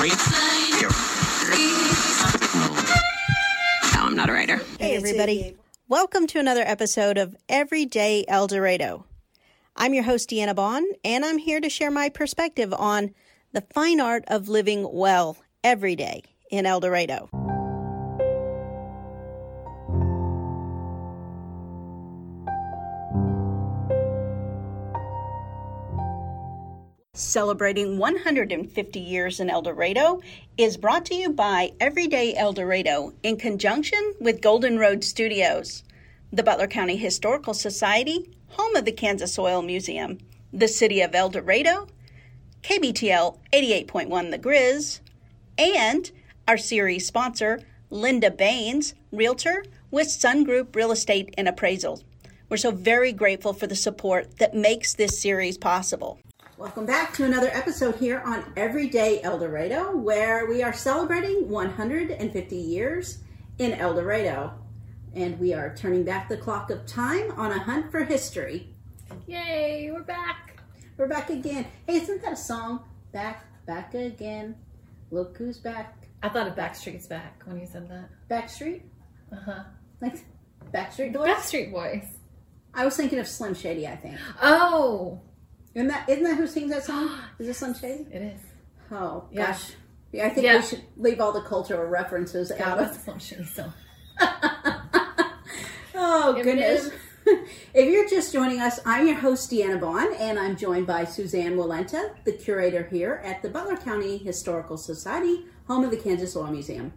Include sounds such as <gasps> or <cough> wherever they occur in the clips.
No, I'm not a writer. Hey, everybody. Welcome to another episode of Everyday El Dorado. I'm your host, Deanna Bond, and I'm here to share my perspective on the fine art of living well every day in El Dorado. Celebrating 150 years in El Dorado is brought to you by Everyday El Dorado in conjunction with Golden Road Studios, the Butler County Historical Society, home of the Kansas Oil Museum, the City of El Dorado, KBTL 88.1 The Grizz, and our series sponsor, Linda Baines, Realtor with Sun Group Real Estate and Appraisal. We're so very grateful for the support that makes this series possible. Welcome back to another episode here on Everyday El Dorado, where we are celebrating 150 years in El Dorado. And we are turning back the clock of time on a hunt for history. Yay, we're back. We're back again. Hey, isn't that a song? Back, back again. Look who's back. I thought of Backstreet's back when you said that. Backstreet? Uh huh. Like Backstreet Boys? Backstreet Boys. I was thinking of Slim Shady, I think. Oh, Isn't that, isn't that who sings that song? <gasps> Is it Slim Shady? it is. Oh, Yeah. gosh. Yeah, I think Yeah. we should leave all the cultural references out of Shady song. <laughs> Oh, goodness. <laughs> if you're just joining us, I'm your host, Deanna Bond, and I'm joined by Suzanne Walenta, the curator here at the Butler County Historical Society, home of the Kansas Oil Museum.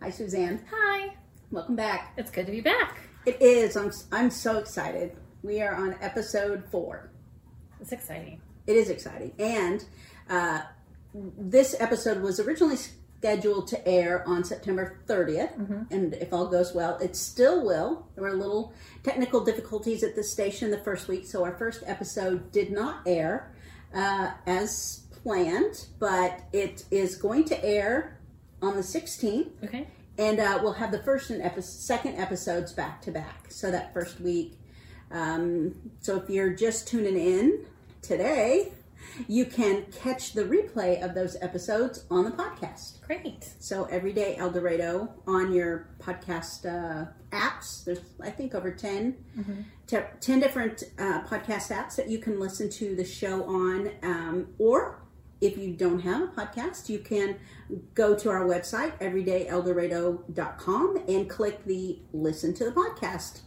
Hi, Suzanne. Hi. Welcome back. It's good to be back. It is. I'm, I'm so excited. We are on episode four. It's exciting. It is exciting. And uh, this episode was originally scheduled to air on September 30th. And if all goes well, it still will. There were a little technical difficulties at the station the first week, so our first episode did not air uh, as planned, but it is going to air on the 16th. Okay. And uh, we'll have the first and epi- second episodes back to back. So that first week. Um, so if you're just tuning in today, you can catch the replay of those episodes on the podcast. Great. So Everyday El Dorado on your podcast uh, apps. There's, I think, over 10, te- 10 different uh, podcast apps that you can listen to the show on. Um, or if you don't have a podcast, you can go to our website, everydayeldorado.com, and click the Listen to the Podcast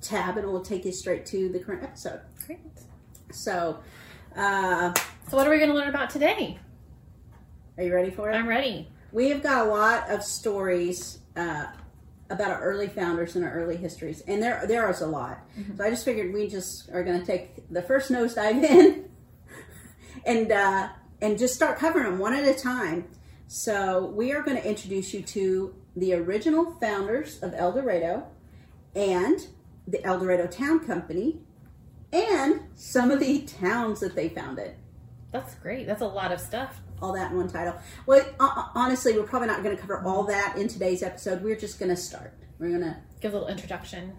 tab, and it will take you straight to the current episode. Great. So, uh, So, what are we going to learn about today? are you ready for it? I'm ready. We have got a lot of stories uh, about our early founders and our early histories, and there there is a lot. So I just figured we just are going to take the first nosedive in, <laughs> and uh, and just start covering them one at a time. So we are going to introduce you to the original founders of El Dorado, and the El Dorado Town Company, and some of the towns that they founded That's great. That's a lot of stuff. all that in one title. Well, uh, honestly, we're probably not going to cover all that in today's episode. We're just going to start. We're going to Give a little introduction,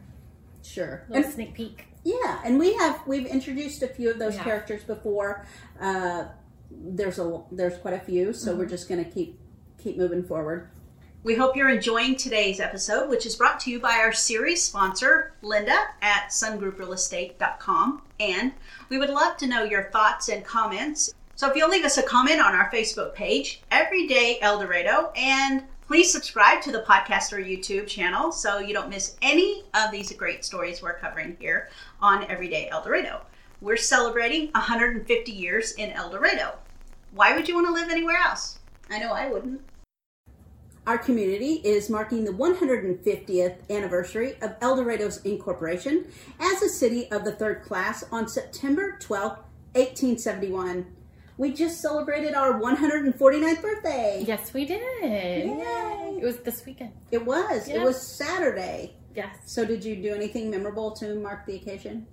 sure. a little And, sneak peek. yeah, and we have we've introduced a few of those Yeah. characters before. Uh, there's a there's quite a few, so Mm-hmm. we're just going to keep keep moving forward. We hope you're enjoying today's episode, which is brought to you by our series sponsor, Linda at sungrouprealestate.com. And we would love to know your thoughts and comments. So if you'll leave us a comment on our Facebook page, Everyday El Dorado, and please subscribe to the podcast or YouTube channel so you don't miss any of these great stories we're covering here on Everyday El Dorado. We're celebrating 150 years in El Dorado. Why would you want to live anywhere else? I know I wouldn't. Our community is marking the 150th anniversary of El Dorado's incorporation as a city of the third class on September 12, 1871. We just celebrated our 149th birthday. Yes, we did. Yay. It was this weekend. It was. It was Saturday. Yes. So, did you do anything memorable to mark the occasion?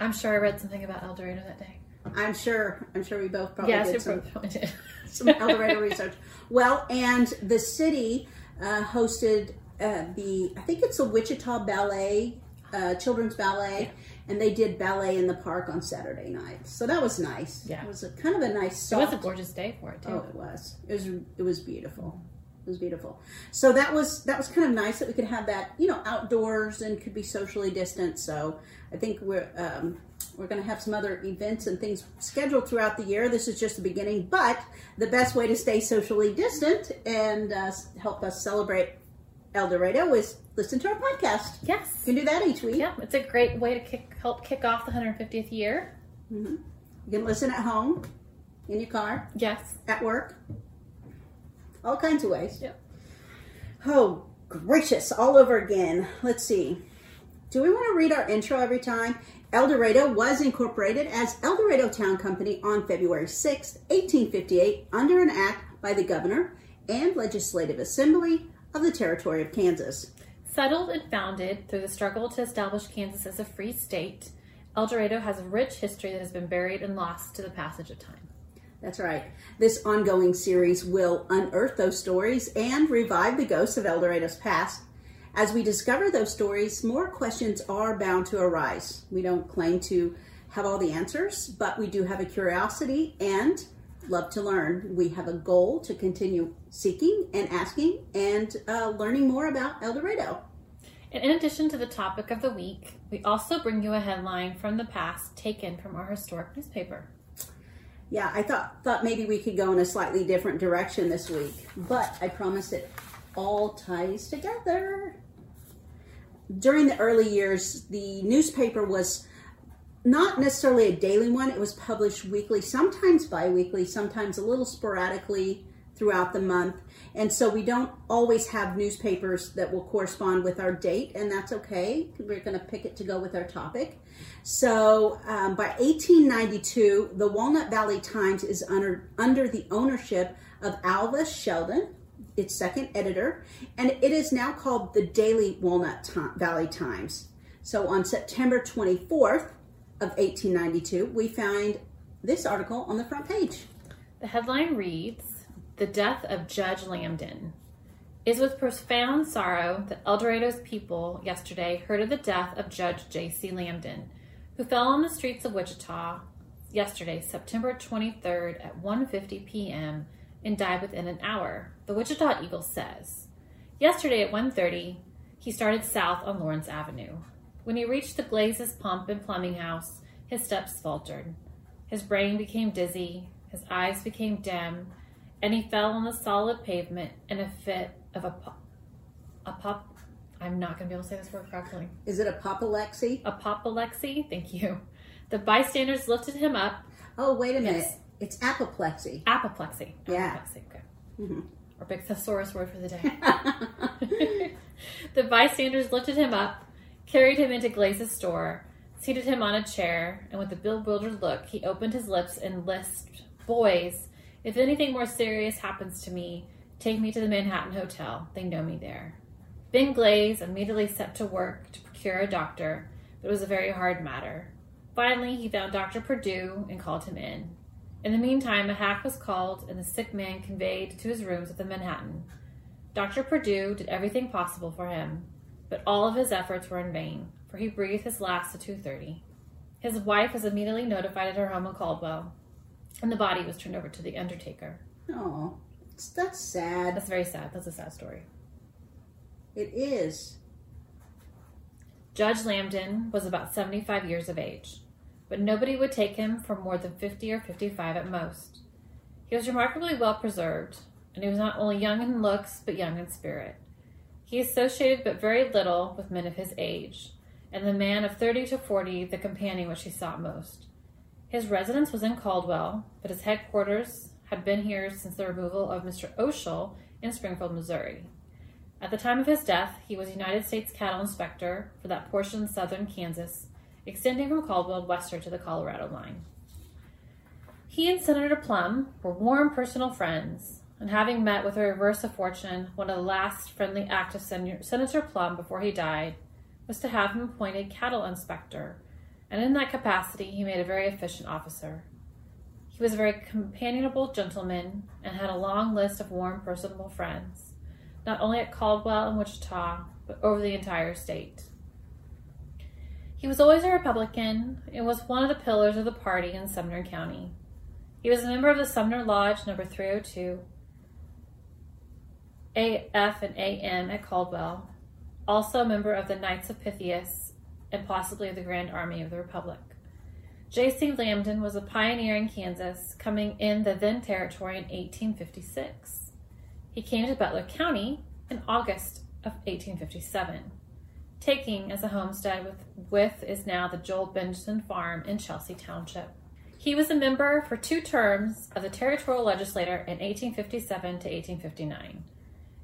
I'm sure I read something about El Dorado that day. I'm sure. I'm sure we both probably yes, did it some probably did. <laughs> some El Dorado research. Well, and the city uh, hosted uh, the, I think it's the Wichita Ballet, uh, Children's Ballet, and they did ballet in the park on Saturday night. So that was nice. Yeah. it was a kind of a nice. It was a gorgeous day for it too. Oh, it was. It was. It was beautiful. It was beautiful. So that was that was kind of nice that we could have that, you know, outdoors and could be socially distant. So I think we're um, we're going to have some other events and things scheduled throughout the year. This is just the beginning, but the best way to stay socially distant and uh, help us celebrate El Dorado is listen to our podcast. Yes. You can do that each week. Yeah, it's a great way to kick, help kick off the 150th year. You can listen at home, in your car, Yes. at work, all kinds of ways. Yep. Oh, gracious, all over again. Let's see. Do we want to read our intro every time? El Dorado was incorporated as El Dorado Town Company on February 6, 1858, under an act by the governor and legislative assembly of the territory of Kansas. Settled and founded through the struggle to establish Kansas as a free state, El Dorado has a rich history that has been buried and lost to the passage of time. That's right. This ongoing series will unearth those stories and revive the ghosts of El Dorado's past. As we discover those stories, more questions are bound to arise. We don't claim to have all the answers, but we do have a curiosity and love to learn. We have a goal to continue seeking and asking and uh, learning more about El Dorado. And in addition to the topic of the week, we also bring you a headline from the past taken from our historic newspaper. Yeah, I thought thought maybe we could go in a slightly different direction this week, but I promise it all ties together. During the early years, the newspaper was not necessarily a daily one. It was published weekly, sometimes bi-weekly, sometimes a little sporadically throughout the month. And so we don't always have newspapers that will correspond with our date, and that's okay. We're going to pick it to go with our topic. So um, by 1892, the Walnut Valley Times is under, under the ownership of Alva Sheldon, its second editor, and it is now called the Daily Walnut Valley Times. So on September 24th of 1892, we find this article on the front page. The headline reads The Death of Judge Lambden. It is with profound sorrow that El Dorado's people yesterday heard of the death of Judge J.C. Lambden, who fell on the streets of Wichita yesterday, September 23rd at 1:50 p.m. and died within an hour. The Wichita Eagle says. Yesterday at 1:30, he started south on Lawrence Avenue. When he reached the Glazes Pump and Plumbing House, his steps faltered. His brain became dizzy, his eyes became dim, and he fell on the solid pavement in a fit of a pop. A pop. I'm not going to be able to say this word correctly. Is it apoplexy? Apoplexy. Thank you. The bystanders lifted him up. Oh, wait a minute. Yes. It's apoplexy. Apoplexy. Yeah. Apoplexy. Okay. Mhm. Our big thesaurus word for the day. <laughs> <laughs> the bystanders lifted him up, carried him into Glaze's store, seated him on a chair, and with a bewildered look, he opened his lips and lisped, Boys, if anything more serious happens to me, take me to the Manhattan Hotel. They know me there. Ben Glaze immediately set to work to procure a doctor, but it was a very hard matter. Finally, he found Dr. Perdue and called him in. In the meantime, a hack was called and the sick man conveyed to his rooms at the Manhattan. Dr. Perdue did everything possible for him, but all of his efforts were in vain, for he breathed his last at 2.30. His wife was immediately notified at her home in Caldwell, and the body was turned over to the undertaker. Oh, that's sad. That's very sad. That's a sad story. It is. Judge Lambden was about 75 years of age, but nobody would take him for more than 50 or 55 at most. He was remarkably well preserved, and he was not only young in looks, but young in spirit. He associated but very little with men of his age, and the man of 30 to 40 the companion which he sought most. His residence was in Caldwell, but his headquarters had been here since the removal of Mr. Oshel in Springfield, Missouri. At the time of his death, he was United States Cattle Inspector for that portion of southern Kansas, extending from Caldwell westward to the Colorado line. He and Senator Plumb were warm personal friends, and having met with a reverse of fortune, one of the last friendly acts of Sen- Senator Plumb before he died was to have him appointed cattle inspector, and in that capacity he made a very efficient officer. He was a very companionable gentleman and had a long list of warm personable friends not only at Caldwell and Wichita, but over the entire state. He was always a Republican and was one of the pillars of the party in Sumner County. He was a member of the Sumner Lodge number 302, AF and AM at Caldwell, also a member of the Knights of Pythias and possibly of the Grand Army of the Republic. J.C. Lambden was a pioneer in Kansas, coming in the then territory in 1856. He came to Butler County in August of 1857 taking as a homestead with, with is now the Joel Benson Farm in Chelsea Township. He was a member for two terms of the territorial legislature in 1857 to 1859,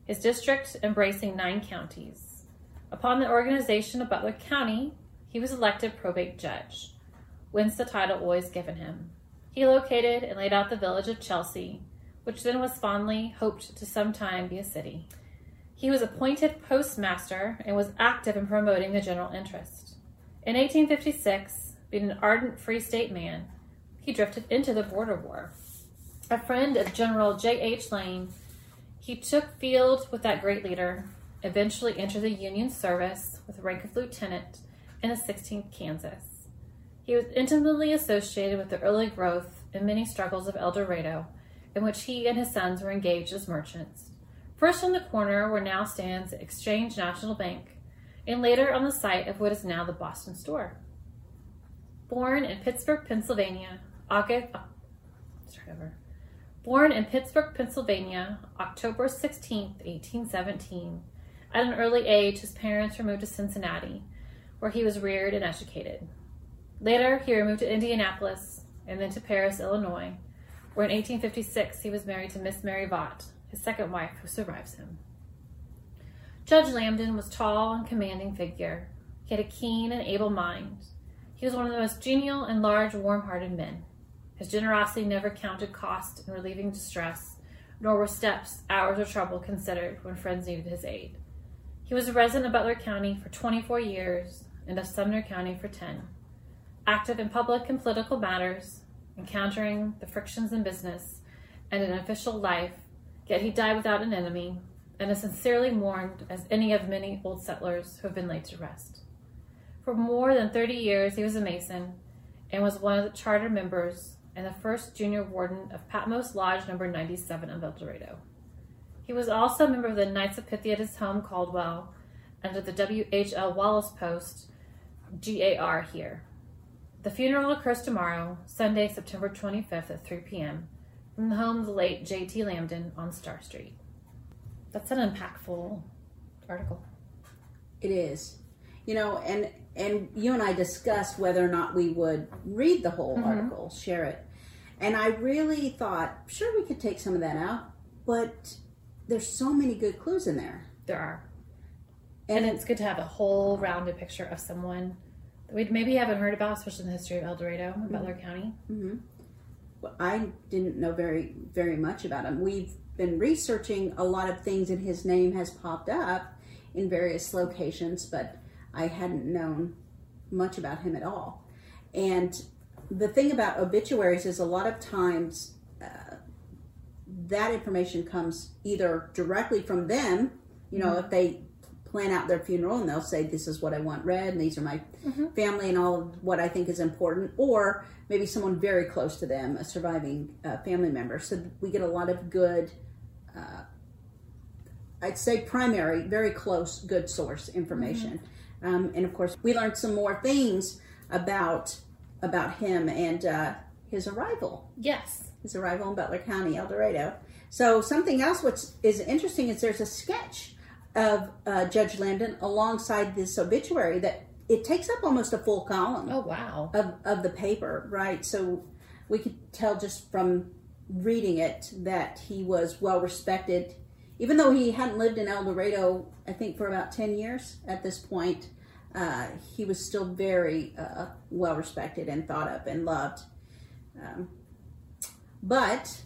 his district embracing nine counties. Upon the organization of Butler County, he was elected probate judge, whence the title always given him. He located and laid out the village of Chelsea, which then was fondly hoped to sometime be a city. He was appointed postmaster and was active in promoting the general interest. In 1856, being an ardent Free State man, he drifted into the border war. A friend of General J.H. Lane, he took field with that great leader, eventually entered the Union service with the rank of lieutenant in the 16th Kansas. He was intimately associated with the early growth and many struggles of El Dorado, in which he and his sons were engaged as merchants. First on the corner where now stands Exchange National Bank, and later on the site of what is now the Boston store. Born in Pittsburgh, Pennsylvania, August, oh, over. Born in Pittsburgh, Pennsylvania, October 16, 1817. At an early age, his parents removed to Cincinnati, where he was reared and educated. Later, he removed to Indianapolis and then to Paris, Illinois, where in 1856 he was married to Miss Mary Vaught, second wife, who survives him. Judge Lambden was tall and commanding figure. He had a keen and able mind. He was one of the most genial and large, warm-hearted men. His generosity never counted cost in relieving distress, nor were steps, hours, or trouble considered when friends needed his aid. He was a resident of Butler County for 24 years and of Sumner County for 10. Active in public and political matters, encountering the frictions in business and in official life Yet he died without an enemy, and is sincerely mourned as any of many old settlers who have been laid to rest. For more than 30 years, he was a Mason and was one of the charter members and the first junior warden of Patmos Lodge number 97 of El Dorado. He was also a member of the Knights of Pythia at his home, Caldwell, and of the W.H.L. Wallace Post, GAR here. The funeral occurs tomorrow, Sunday, September 25th at 3 p.m from the home of the late J.T. Lambden on Star Street. That's an impactful article. It is. You know, and and you and I discussed whether or not we would read the whole mm-hmm. article, share it. And I really thought, sure, we could take some of that out, but there's so many good clues in there. There are. And, and it's good to have a whole rounded picture of someone that we maybe haven't heard about, especially in the history of El Dorado and mm-hmm. Butler County. Mm-hmm. I didn't know very very much about him. We've been researching a lot of things, and his name has popped up in various locations, but I hadn't known much about him at all. And the thing about obituaries is a lot of times uh, that information comes either directly from them, you know, mm-hmm. if they plan out their funeral and they'll say, This is what I want read, and these are my mm-hmm. family and all of what I think is important, or maybe someone very close to them, a surviving uh, family member. So we get a lot of good, uh, I'd say primary, very close, good source information. Mm-hmm. Um, and of course, we learned some more things about about him and uh, his arrival. Yes, his arrival in Butler County, El Dorado. So something else which is interesting is there's a sketch of uh, Judge Lambden alongside this obituary that it takes up almost a full column. Oh wow! Of of the paper, right? So we could tell just from reading it that he was well respected, even though he hadn't lived in El Dorado, I think for about ten years at this point. Uh, he was still very uh, well respected and thought of and loved. Um, but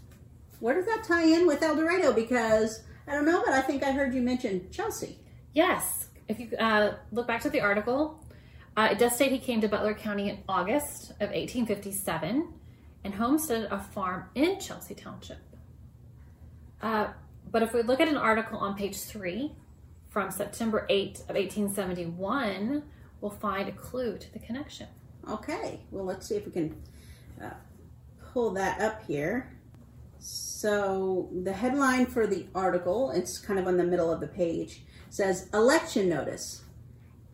where does that tie in with El Dorado? Because I don't know, but I think I heard you mention Chelsea. Yes. If you uh, look back to the article, uh, it does state he came to Butler County in August of 1857 and homesteaded a farm in Chelsea Township. Uh, but if we look at an article on page three from September 8 of 1871, we'll find a clue to the connection. Okay, well, let's see if we can uh, pull that up here. So, the headline for the article, it's kind of on the middle of the page, says Election Notice.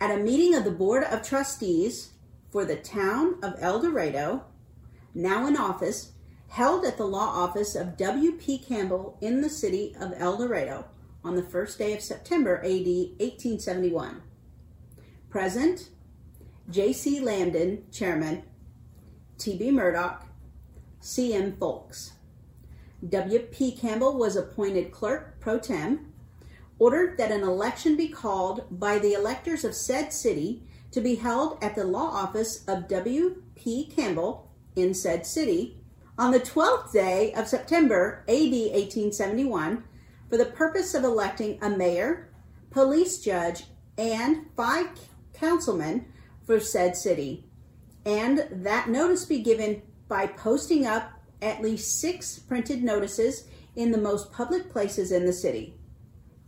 At a meeting of the Board of Trustees for the town of El Dorado, now in office, held at the law office of W.P. Campbell in the city of El Dorado on the first day of September AD 1871. Present J.C. Lambden, Chairman, T.B. Murdock, C.M. Folks. W.P. Campbell was appointed clerk pro tem, ordered that an election be called by the electors of said city to be held at the law office of W.P. Campbell in said city on the 12th day of September AD 1871 for the purpose of electing a mayor, police judge, and five councilmen for said city, and that notice be given by posting up at least six printed notices in the most public places in the city.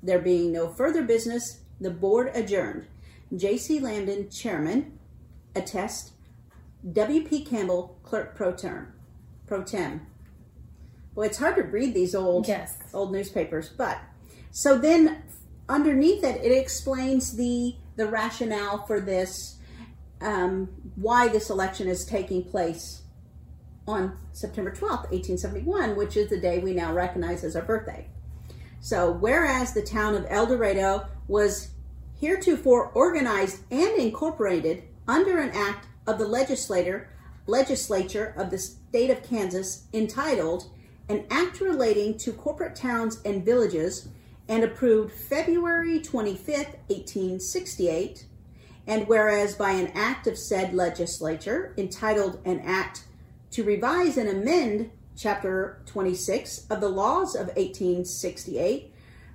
There being no further business, the board adjourned. J.C. Lambden, chairman, attest. W.P. Campbell, clerk pro tem. Pro tem. Well, it's hard to read these old Yes. old newspapers, but so then underneath it, it explains the the rationale for this, um, why this election is taking place on September twelfth, eighteen seventy one, which is the day we now recognize as our birthday. So, whereas the town of El Dorado was heretofore organized and incorporated under an act of the legislator legislature of the state of Kansas entitled an act relating to corporate towns and villages and approved February 25th, 1868. And whereas by an act of said legislature entitled an act to revise and amend chapter 26 of the laws of 1868,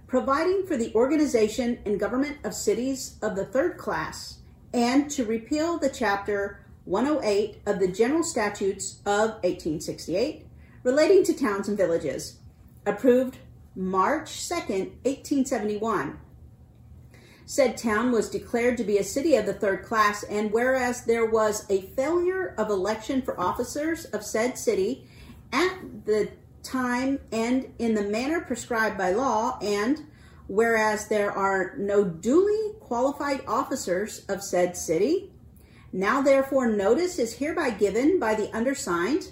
providing for the organization and government of cities of the third class, and to repeal the chapter 108 of the general statutes of 1868 relating to towns and villages, approved March 2nd, 1871. Said town was declared to be a city of the third class, and whereas there was a failure of election for officers of said city at the time and in the manner prescribed by law, and whereas there are no duly qualified officers of said city, now therefore notice is hereby given by the undersigned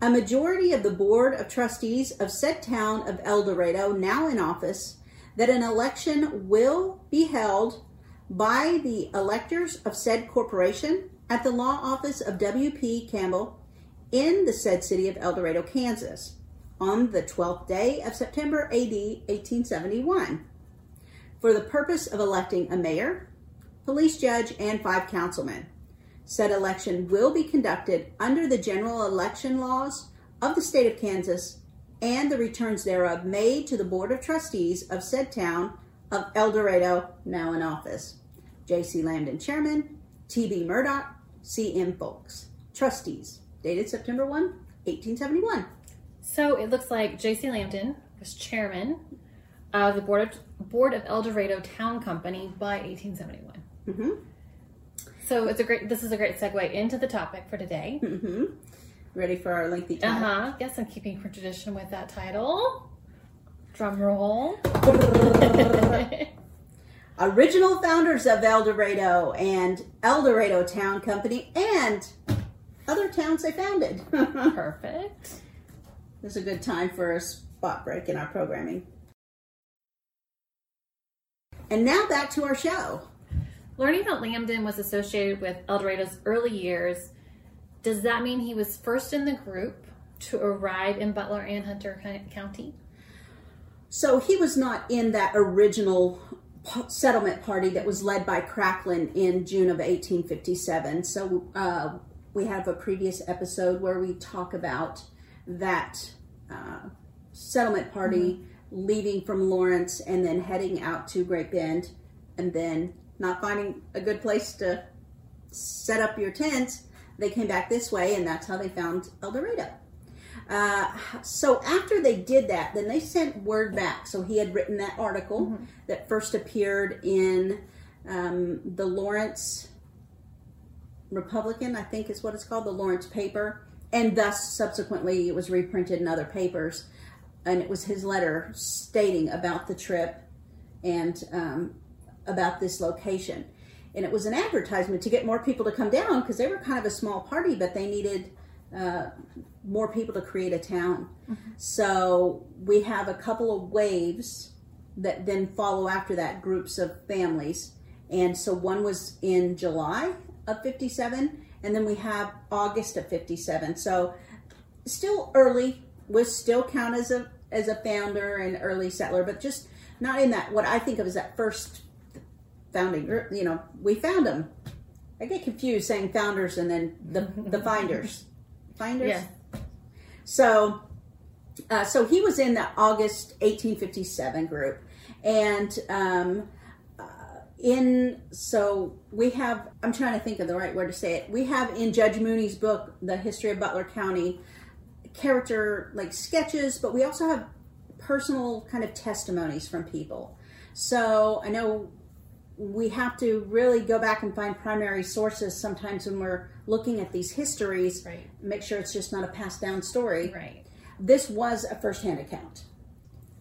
a majority of the Board of Trustees of said town of El Dorado, now in office, that an election will be held by the electors of said corporation at the law office of W.P. Campbell in the said city of El Dorado, Kansas, on the 12th day of September AD 1871, for the purpose of electing a mayor, police judge, and five councilmen. Said election will be conducted under the general election laws of the state of Kansas and the returns thereof made to the Board of Trustees of said town of El Dorado, now in office. J.C. Lambden, Chairman, T.B. Murdock, C.M. Folks. Trustees, dated September 1, 1871. So it looks like J.C. Lambden was chairman of the board of, board of El Dorado Town Company by 1871. Mm-hmm. So it's a great. This is a great segue into the topic for today. Mm-hmm. Ready for our lengthy Uh-huh. Yes, I'm keeping tradition with that title. Drum roll. <laughs> <laughs> Original founders of El Dorado and El Dorado Town Company and other towns they founded. <laughs> Perfect. This is a good time for a spot break in our programming. And now back to our show. Learning that Lambden was associated with El Dorado's early years, does that mean he was first in the group to arrive in Butler and Hunter County? So he was not in that original settlement party that was led by Cracklin in June of 1857. So uh, we have a previous episode where we talk about that uh, settlement party leaving from Lawrence and then heading out to Great Bend and then not finding a good place to set up your tents. They came back this way, and that's how they found El Dorado. Uh, so after they did that, then they sent word back. So he had written that article that first appeared in um, the Lawrence Republican, I think is what it's called, the Lawrence paper, and thus subsequently it was reprinted in other papers. And it was his letter stating about the trip and um, about this location. And it was an advertisement to get more people to come down because they were kind of a small party, but they needed uh, more people to create a town. Mm-hmm. So we have a couple of waves that then follow after that, groups of families. And so one was in July of 57, and then we have August of 57. So still early, we still count as a as a founder and early settler, but just not in that what I think of as that first founding group. You know, we found them. I get confused saying founders and then the the <laughs> finders, finders. Yeah. So, uh, so he was in the August 1857 group, and um, uh, in so we have. I'm trying to think of the right word to say it. We have in Judge Mooney's book, The History of Butler County, character like sketches, but we also have personal kind of testimonies from people. So I know we have to really go back and find primary sources sometimes when we're looking at these histories. Right. Make sure it's just not a passed down story. Right. This was a firsthand account.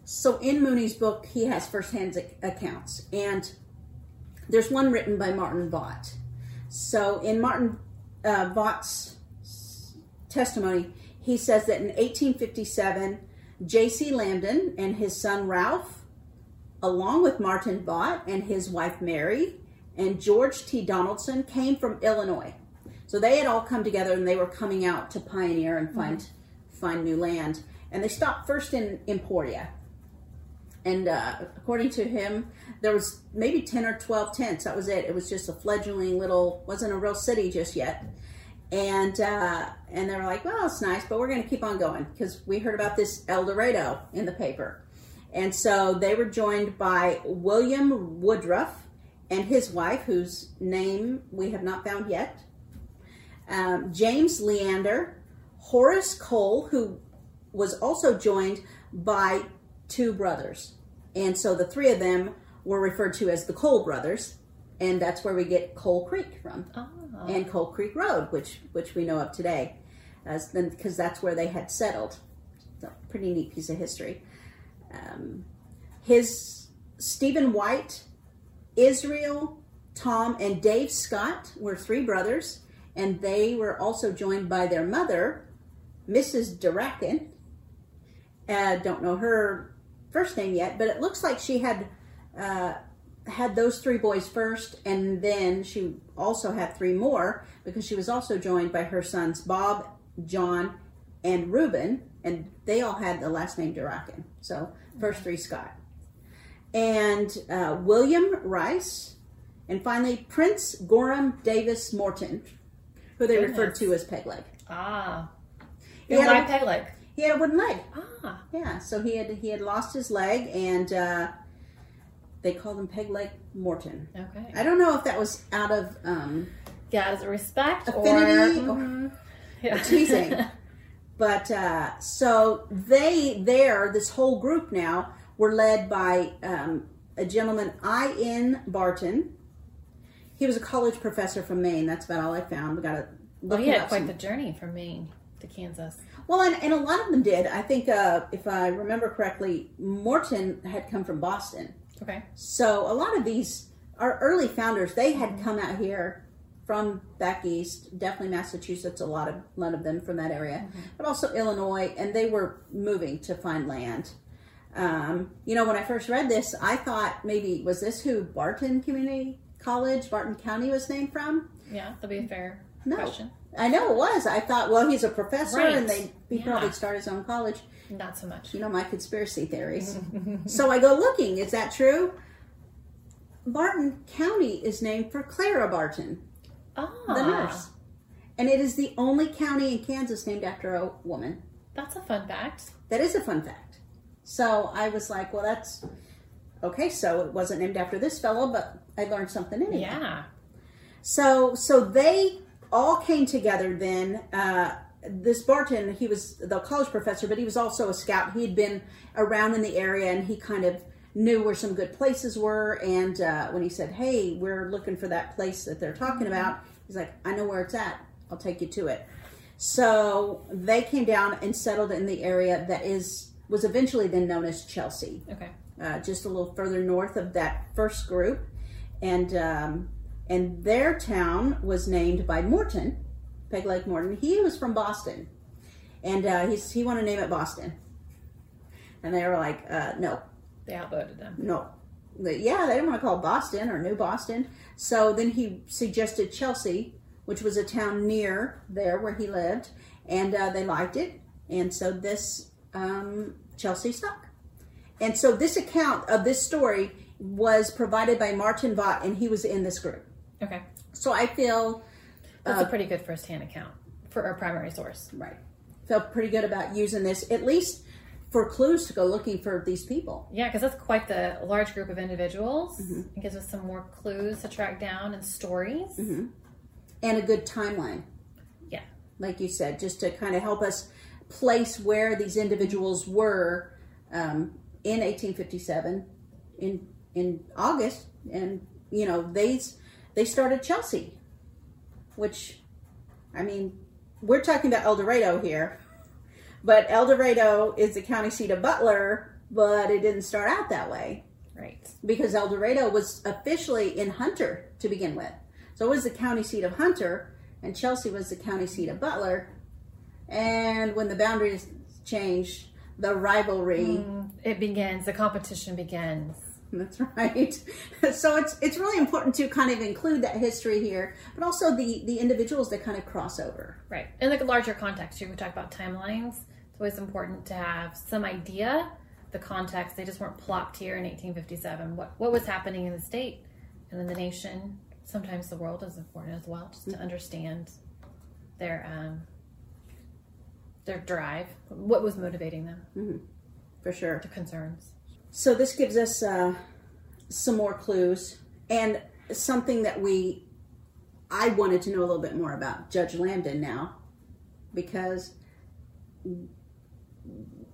So in Mooney's book, he has firsthand accounts, and there's one written by Martin Vaught. So in Martin uh, Vaught's testimony, he says that in 1857, J.C. Lambden and his son Ralph, along with Martin Vaught and his wife Mary, and George T. Donaldson came from Illinois. So they had all come together and they were coming out to pioneer and find mm-hmm. find new land. And they stopped first in Emporia. And uh, according to him, there was maybe 10 or 12 tents. That was it. It was just a fledgling little, wasn't a real city just yet and uh, and they were like, "Well, it's nice, but we're going to keep on going because we heard about this El Dorado in the paper." And so they were joined by William Woodruff and his wife, whose name we have not found yet, um, James Leander, Horace Cole, who was also joined by two brothers. And so the three of them were referred to as the Cole brothers, and that's where we get Coal Creek from. Oh and Coal Creek Road, which which we know of today, as then because that's where they had settled. A pretty neat piece of history. Um, his Stephen White, Israel, Tom, and Dave Scott were three brothers, and they were also joined by their mother, Mrs. Durakin. Uh, don't know her first name yet, but it looks like she had uh, had those three boys first, and then she also had three more because she was also joined by her sons Bob, John, and Reuben, and they all had the last name Durakin. So first three Scott, and uh, William Rice, and finally Prince Gorham Davis Morton, who they Goodness. referred to as Pegleg. Ah, he had why Pegleg? He had a wooden leg. Ah, yeah. So he had he had lost his leg and. Uh, they called him Peg Leg Morton. Okay. I don't know if that was out of um, yeah, as a respect affinity or, yeah. or teasing. <laughs> but uh, so they there, this whole group now were led by um, a gentleman I. N. Barton. He was a college professor from Maine. That's about all I found. We got to look. Well, he had quite some. the journey from Maine to Kansas. Well, and, and a lot of them did. I think, uh, if I remember correctly, Morton had come from Boston. Okay. So a lot of these, our early founders, they had come out here from back east, definitely Massachusetts, a lot of a lot of them from that area, mm-hmm. but also Illinois, and they were moving to find land. Um, you know, when I first read this, I thought maybe was this who Barton Community College, Barton County was named from? Yeah, that'd be a fair no. question. I know it was. I thought, well, he's a professor, right. and they he yeah. probably started his own college. Not so much. You know my conspiracy theories. <laughs> so I go looking. Is that true? Barton County is named for Clara Barton, ah. the nurse. And it is the only county in Kansas named after a woman. That's a fun fact. That is a fun fact. So I was like, well, that's okay. So it wasn't named after this fellow, but I learned something anyway. Yeah. So so they all came together then. Uh, this Barton, he was the college professor, but he was also a scout. He had been around in the area and he kind of knew where some good places were. And uh, when he said, Hey, we're looking for that place that they're talking about, He's like, I know where it's at. I'll take you to it. So they came down and settled in the area that is was eventually then known as Chelsea, Okay. uh, just a little further north of that first group, and um, and their town was named by Morton, Peg Leg Morton. He was from Boston, and uh, he's he wanted to name it Boston, and they were like, uh, no, They outvoted them. no. Yeah, they didn't want to call Boston or New Boston. So then he suggested Chelsea, which was a town near there where he lived, and uh, they liked it. And so this um, Chelsea stuck. And so this account of this story was provided by Martin Vaught, and he was in this group. Okay. So I feel That's a pretty good first-hand account for a primary source. right, felt pretty good about using this at least for clues to go looking for these people. Yeah, because that's quite the large group of individuals. It gives us some more clues to track down and stories. and a good timeline. Yeah. Like you said, just to kind of help us place where these individuals were um, in 1857 in in August, and you know they they started Chelsea, which I mean we're talking about El Dorado here, but El Dorado is the county seat of Butler, but it didn't start out that way Right. because El Dorado was officially in Hunter to begin with. So it was the county seat of Hunter, and Chelsea was the county seat of Butler. And when the boundaries changed, the rivalry. Hmm, it begins. The competition begins. That's right. <laughs> So it's it's really important to kind of include that history here, but also the the individuals that kind of cross over. Right. In like a larger context, you can talk about timelines. It's always important to have some idea, the context. They just weren't plopped here in 1857. What what was happening in the state and in the nation? Sometimes the world is important as well, just to understand their um, their drive, what was motivating them, For sure. their concerns. So this gives us uh, some more clues and something that we I wanted to know a little bit more about Judge Lambden now because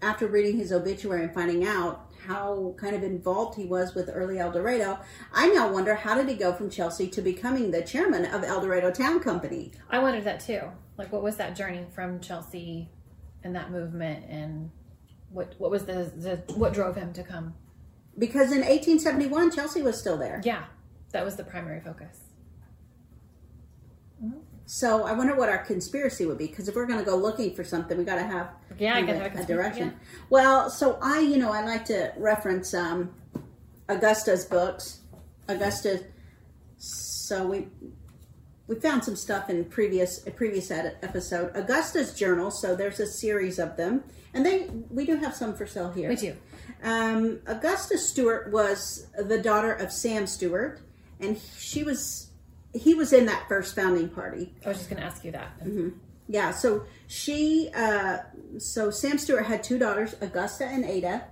after reading his obituary and finding out how kind of involved he was with early El Dorado, I now wonder how did he go from Chelsea to becoming the chairman of El Dorado Town Company? I wondered that too. Like, what was that journey from Chelsea and that movement, and what what was the, the what drove him to come? Because in 1871 Chelsea was still there. Yeah, that was the primary focus. So I wonder what our conspiracy would be because if we're going to go looking for something, we got to have Yeah, I of a, direction. yeah. Well, so I, you know, I like to reference um, Augusta's books. Augusta. So we we found some stuff in previous a previous episode. Augusta's journal. So there's a series of them, and they we do have some for sale here. We do. Um, Augusta Stewart was the daughter of Sam Stewart, and she was he was in that first founding party. I was just going to ask you that. Mm-hmm. Yeah, so she, uh, so Sam Stewart had two daughters, Augusta and Ada,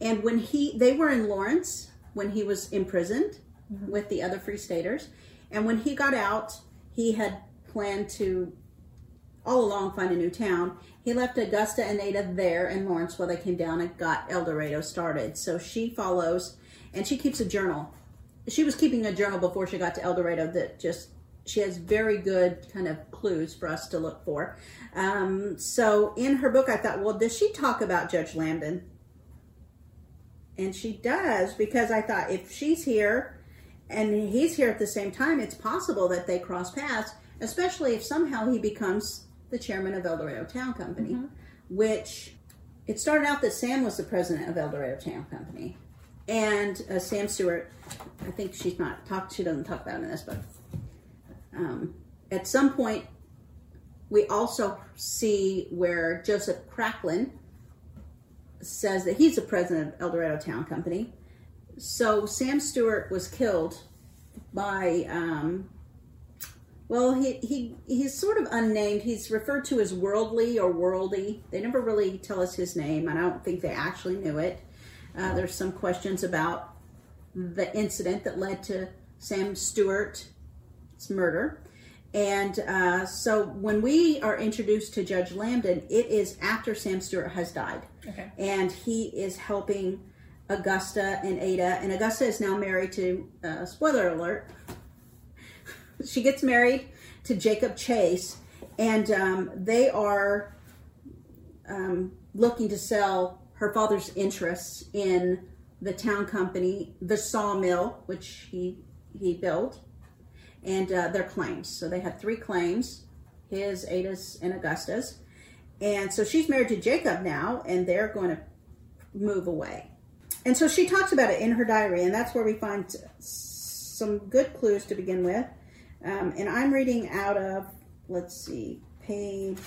and when he, they were in Lawrence when he was imprisoned with the other Free Staters, and when he got out, he had planned to, all along, find a new town. He left Augusta and Ada there in Lawrence while they came down and got El Dorado started. So she follows, and she keeps a journal. She was keeping a journal before she got to El Dorado that just she has very good kind of clues for us to look for. Um, so in her book, I thought, well, does she talk about Judge Lambden? And she does because I thought if she's here and he's here at the same time, it's possible that they cross paths, especially if somehow he becomes the chairman of El Dorado Town Company, which it started out that Sam was the president of El Dorado Town Company. And uh, Sam Stewart, I think she's not talked. She doesn't talk about it in this, but um, at some point, we also see where Joseph Cracklin says that he's the president of El Dorado Town Company. So Sam Stewart was killed by, um, well, he, he he's sort of unnamed. He's referred to as worldly or worldy. They never really tell us his name, and I don't think they actually knew it. Uh, there's some questions about the incident that led to Sam Stewart's murder. And uh, so when we are introduced to Judge Lambden, it is after Sam Stewart has died. Okay. And he is helping Augusta and Ada. And Augusta is now married to, uh, spoiler alert, <laughs> she gets married to Jacob Chase, and um, they are um, looking to sell her father's interests in the town company, the sawmill, which he he built, and uh, their claims. So they had three claims: his, Ada's, and Augusta's. And so she's married to Jacob now, and they're going to move away. And so she talks about it in her diary, and that's where we find some good clues to begin with. Um, and I'm reading out of, let's see, page,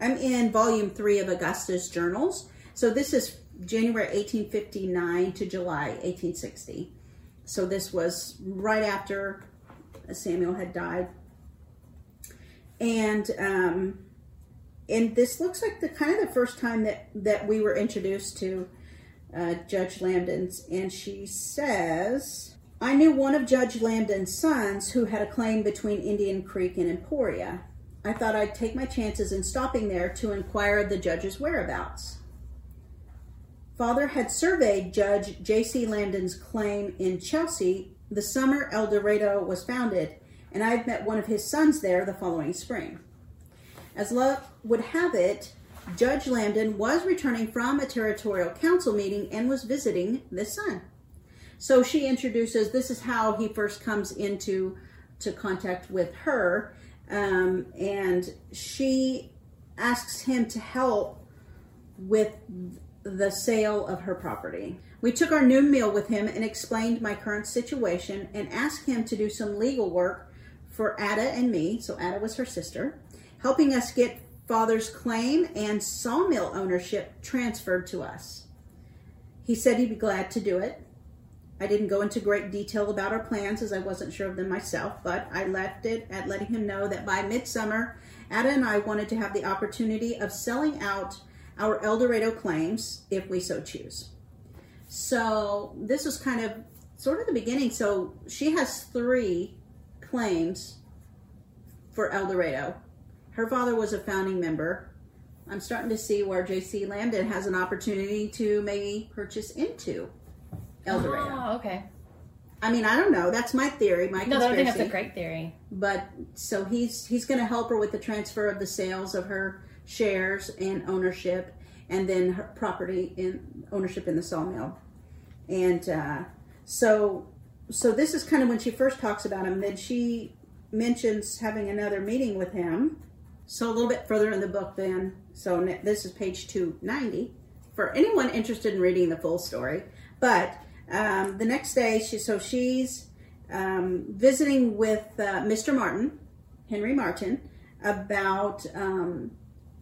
I'm in volume three of Augusta's journals. So this is January 1859 to July 1860. So this was right after Samuel had died. And um, and this looks like the kind of the first time that that we were introduced to uh, Judge Lambden's, and she says, "I knew one of Judge Lambden's sons who had a claim between Indian Creek and Emporia. I thought I'd take my chances in stopping there to inquire of the judge's whereabouts." Father had surveyed Judge J.C. Lambden's claim in Chelsea the summer El Dorado was founded, and I met one of his sons there the following spring. As luck would have it, Judge Lambden was returning from a territorial council meeting and was visiting this son. So she introduces this is how he first comes into to contact with her, um, and she asks him to help with the sale of her property. We took our noon meal with him and explained my current situation and asked him to do some legal work for Ada and me. So Ada was her sister helping us get father's claim and sawmill ownership transferred to us. He said he'd be glad to do it. I didn't go into great detail about our plans as I wasn't sure of them myself, but I left it at letting him know that by midsummer, Ada and I wanted to have the opportunity of selling out our El Dorado claims if we so choose. So this was kind of sort of the beginning. So she has three claims for El Dorado her father was a founding member. I'm starting to see where J.C. Lambden has an opportunity to maybe purchase into El ah, Dorado. Oh, okay. I mean, I don't know. That's my theory. My no, conspiracy. I think that's a great theory. But so he's he's going to help her with the transfer of the sales of her shares and ownership, and then her property in ownership in the sawmill. And uh, so so this is kind of when she first talks about him. Then she mentions having another meeting with him so a little bit further in the book then, so this is page 290 for anyone interested in reading the full story. But um, the next day, she so she's um, visiting with uh, Mr. Martin, Henry Martin, about um,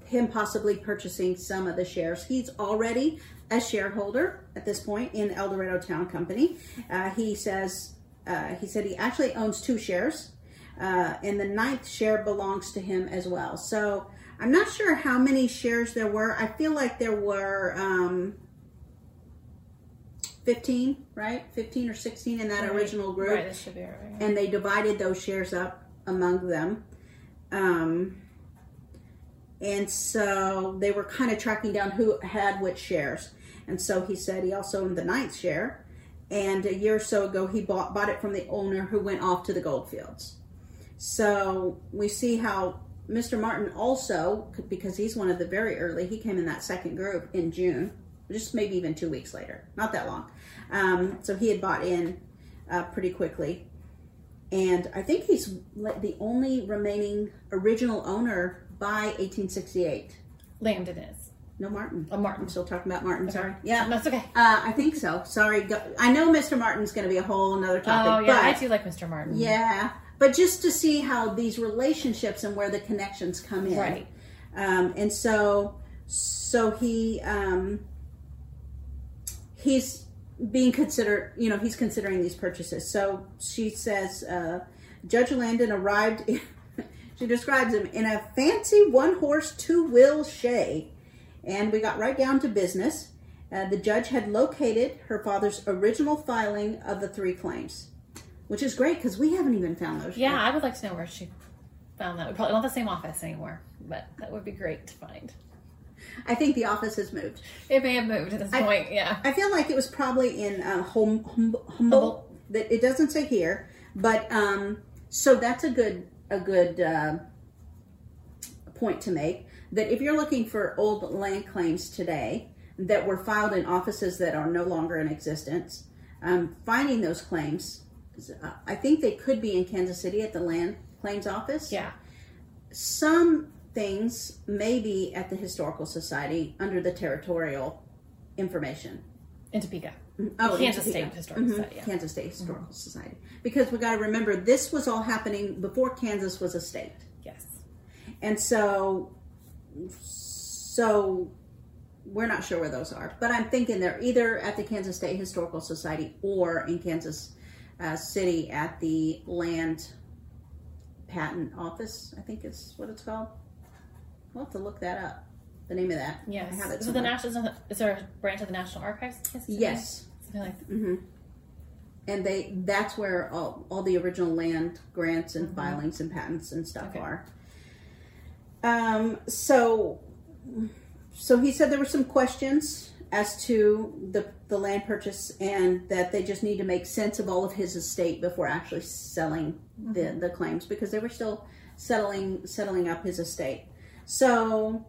him possibly purchasing some of the shares. He's already a shareholder at this point in El Dorado Town Company. Uh, he says uh, he said he actually owns two shares uh, and the ninth share belongs to him as well. So I'm not sure how many shares there were. I feel like there were um, 15, right? 15 or 16 in that right. original group. Right, that should be right. And they divided those shares up among them. Um, and so they were kind of tracking down who had which shares. And so he said he also owned the ninth share. And a year or so ago, he bought, bought it from the owner who went off to the gold fields. So we see how Mr. Martin also, because he's one of the very early, he came in that second group in June, just maybe even two weeks later, not that long. Um, so he had bought in uh, pretty quickly. And I think he's the only remaining original owner by 1868. Lambden is. No, Martin. Oh, Martin. I'm still talking about Martin. Okay. Sorry. Yeah, that's okay. Uh, I think so. Sorry. I know Mr. Martin's going to be a whole another topic. Oh yeah, I do like Mr. Martin. Yeah, but just to see how these relationships and where the connections come in. Right. Um, and so, so he um, he's being considered. You know, he's considering these purchases. So she says, uh, Judge Lambden arrived. She describes him in a fancy one-horse, two-wheel shay, and we got right down to business. Uh, the judge had located her father's original filing of the three claims which is great because we haven't even found those. Yeah, I would like to know where she found that. We Probably not the same office anymore, but that would be great to find. I think the office has moved. It may have moved at this I, point. Yeah, I feel like it was probably in uh, home, hum, Humboldt. That it doesn't say here, but um, so that's a good a good uh, point to make that if you're looking for old land claims today that were filed in offices that are no longer in existence, um, finding those claims, I think they could be in Kansas City at the land claims office. Yeah. Some things may be at the Historical Society under the territorial information. In Topeka. Oh, Kansas. State Historical Mhm, Society. Yeah. Kansas State Historical Society. Because we got to remember, this was all happening before Kansas was a state, Yes. and so, so we're not sure where those are. But I'm thinking they're either at the Kansas State Historical Society or in Kansas uh, City at the Land Patent Office. I think is what it's called. We'll have to look that up. The name of that. Yes. I have it is, it the national, is there a branch of the National Archives? in Kansas City? Yes. Like that. hmm And they that's where all, all the original land grants and filings and patents and stuff Okay. are. Um, so so he said there were some questions as to the the land purchase and that they just need to make sense of all of his estate before actually selling the, the claims because they were still settling settling up his estate. So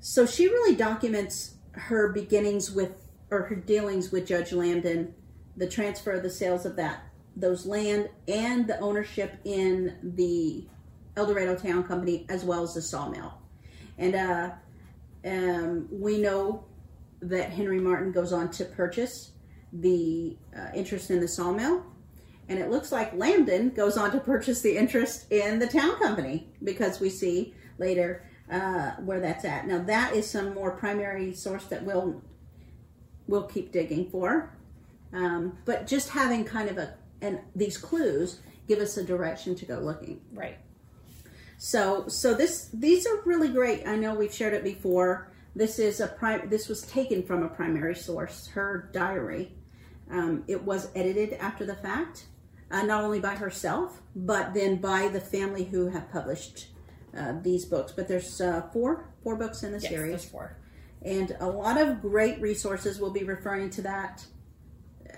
so she really documents her beginnings with or her dealings with Judge Lambden, the transfer of the sales of that those land and the ownership in the El Dorado Town Company as well as the sawmill. And uh, um, we know that Henry Martin goes on to purchase the uh, interest in the sawmill. And it looks like Lambden goes on to purchase the interest in the town company because we see later uh, where that's at. Now that is some more primary source that we'll we'll keep digging for. Um, but just having kind of a and these clues give us a direction to go looking. Right. So so this these are really great. I know we've shared it before. This is a prime. This was taken from a primary source, her diary. Um, it was edited after the fact, uh, not only by herself, but then by the family who have published uh, these books. But there's uh, four four books in the Yes, series there's four. And a lot of great resources will be referring to that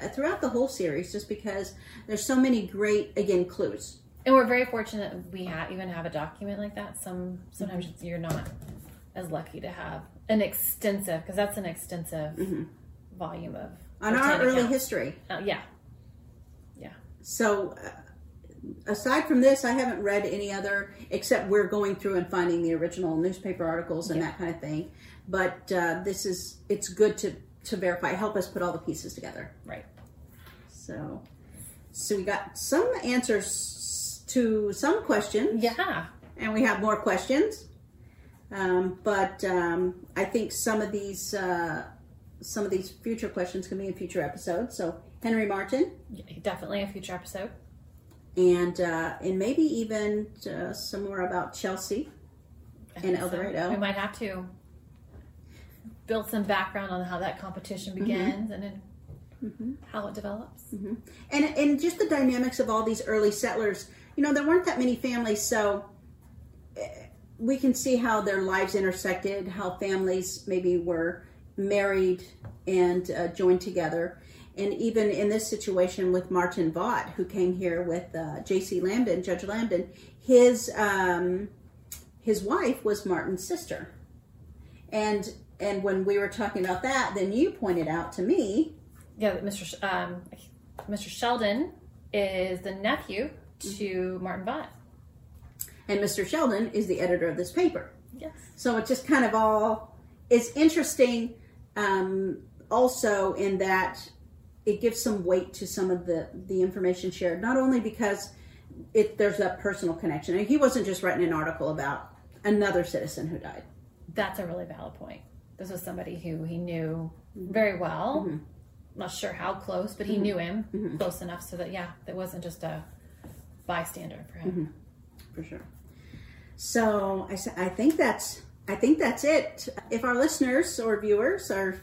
uh, throughout the whole series just because there's so many great again clues And we're very fortunate we have even have a document like that. Some sometimes Mm-hmm. you're not as lucky to have an extensive because that's an extensive volume of Mm-hmm. on our early accounts. history Uh, yeah. yeah, so uh, aside from this i haven't read any other except we're going through and finding the original newspaper articles and Yeah. that kind of thing but uh, this is it's good to to verify help us put all the pieces together right. so so we got some answers to some questions Yeah, and we have more questions. Um, but um, I think some of these uh, some of these future questions can be in future episodes. So Henry Martin Yeah, definitely a future episode. and uh, and maybe even uh, some more about Chelsea. Think El Dorado. we might have to build some background on how that competition Mm-hmm. begins and then how it develops. and and just the dynamics of all these early settlers. You know, there weren't that many families, so eh, we can see how their lives intersected, how families maybe were married and uh, joined together. And even in this situation with Martin Vaught, who came here with uh, J.C. Lambden, Judge Lambden, his um, his wife was Martin's sister. And and when we were talking about that, then you pointed out to me Yeah, Mr. Sh- Um, Mr. Sheldon is the nephew to Martin Vaught. and Mr. Sheldon is the editor of this paper. Yes. So it just kind of all is interesting, um, also in that it gives some weight to some of the the information shared. Not only because it there's that personal connection, and he wasn't just writing an article about another citizen who died. That's a really valid point. This was somebody who he knew mm-hmm. very well. Mm-hmm. Not sure how close, but he mm-hmm. knew him close enough so that, yeah, that wasn't just a bystander for him. for sure. So I think that's I think that's it. If our listeners or viewers or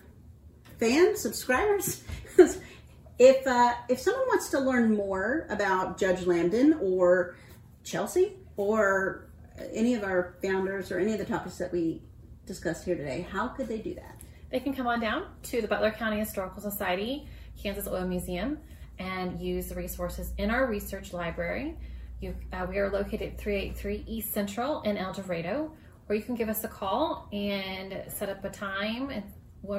fans, subscribers, <laughs> if uh, if someone wants to learn more about Judge Lambden or Chelsea or any of our founders or any of the topics that we discussed here today, how could they do that? They can come on down to the Butler County Historical Society, Kansas Oil Museum, and use the resources in our research library You, uh, we are located at 383 East Central in El Dorado, or you can give us a call and set up a time and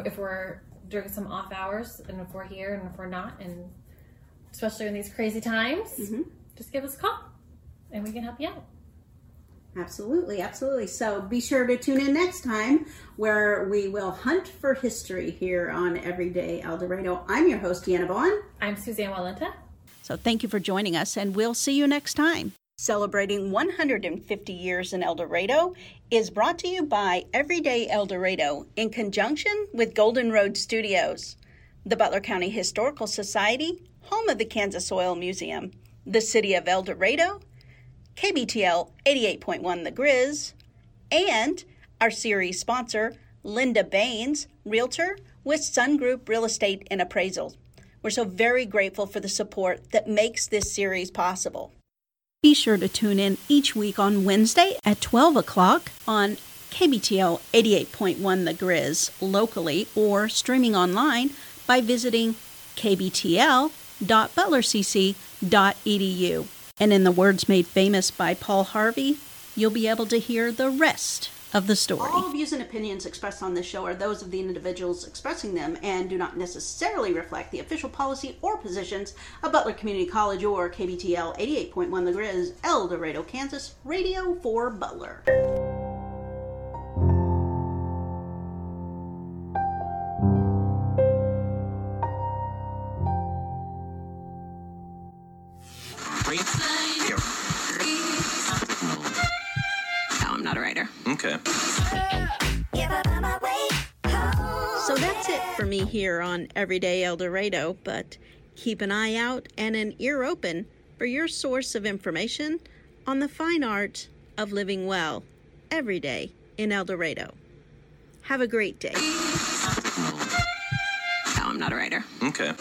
if we're during some off hours and if we're here and if we're not, and especially in these crazy times, mm-hmm. just give us a call and we can help you out. Absolutely, absolutely. So be sure to tune in next time where we will hunt for history here on Everyday El Dorado. I'm your host, Deanna Vaughn. I'm Suzanne Walenta. So thank you for joining us, and we'll see you next time. Celebrating 150 years in El Dorado is brought to you by Everyday El Dorado in conjunction with Golden Road Studios, the Butler County Historical Society, home of the Kansas Oil Museum, the City of El Dorado, KBTL 88.1 The Grizz, and our series sponsor, Linda Baines, Realtor with Sun Group Real Estate and Appraisal. We're so very grateful for the support that makes this series possible. Be sure to tune in each week on Wednesday at 12 o'clock on KBTL 88.1 The Grizz locally or streaming online by visiting kbtl.butlercc.edu. And in the words made famous by Paul Harvey, you'll be able to hear the rest of the story. All views and opinions expressed on this show are those of the individuals expressing them and do not necessarily reflect the official policy or positions of Butler Community College or KBTL 88.1 The Grizz, El Dorado, Kansas, Radio for Butler. Here on Everyday El Dorado, but keep an eye out and an ear open for your source of information on the fine art of living well every day in El Dorado. Have a great day. No, I'm not a writer. Okay.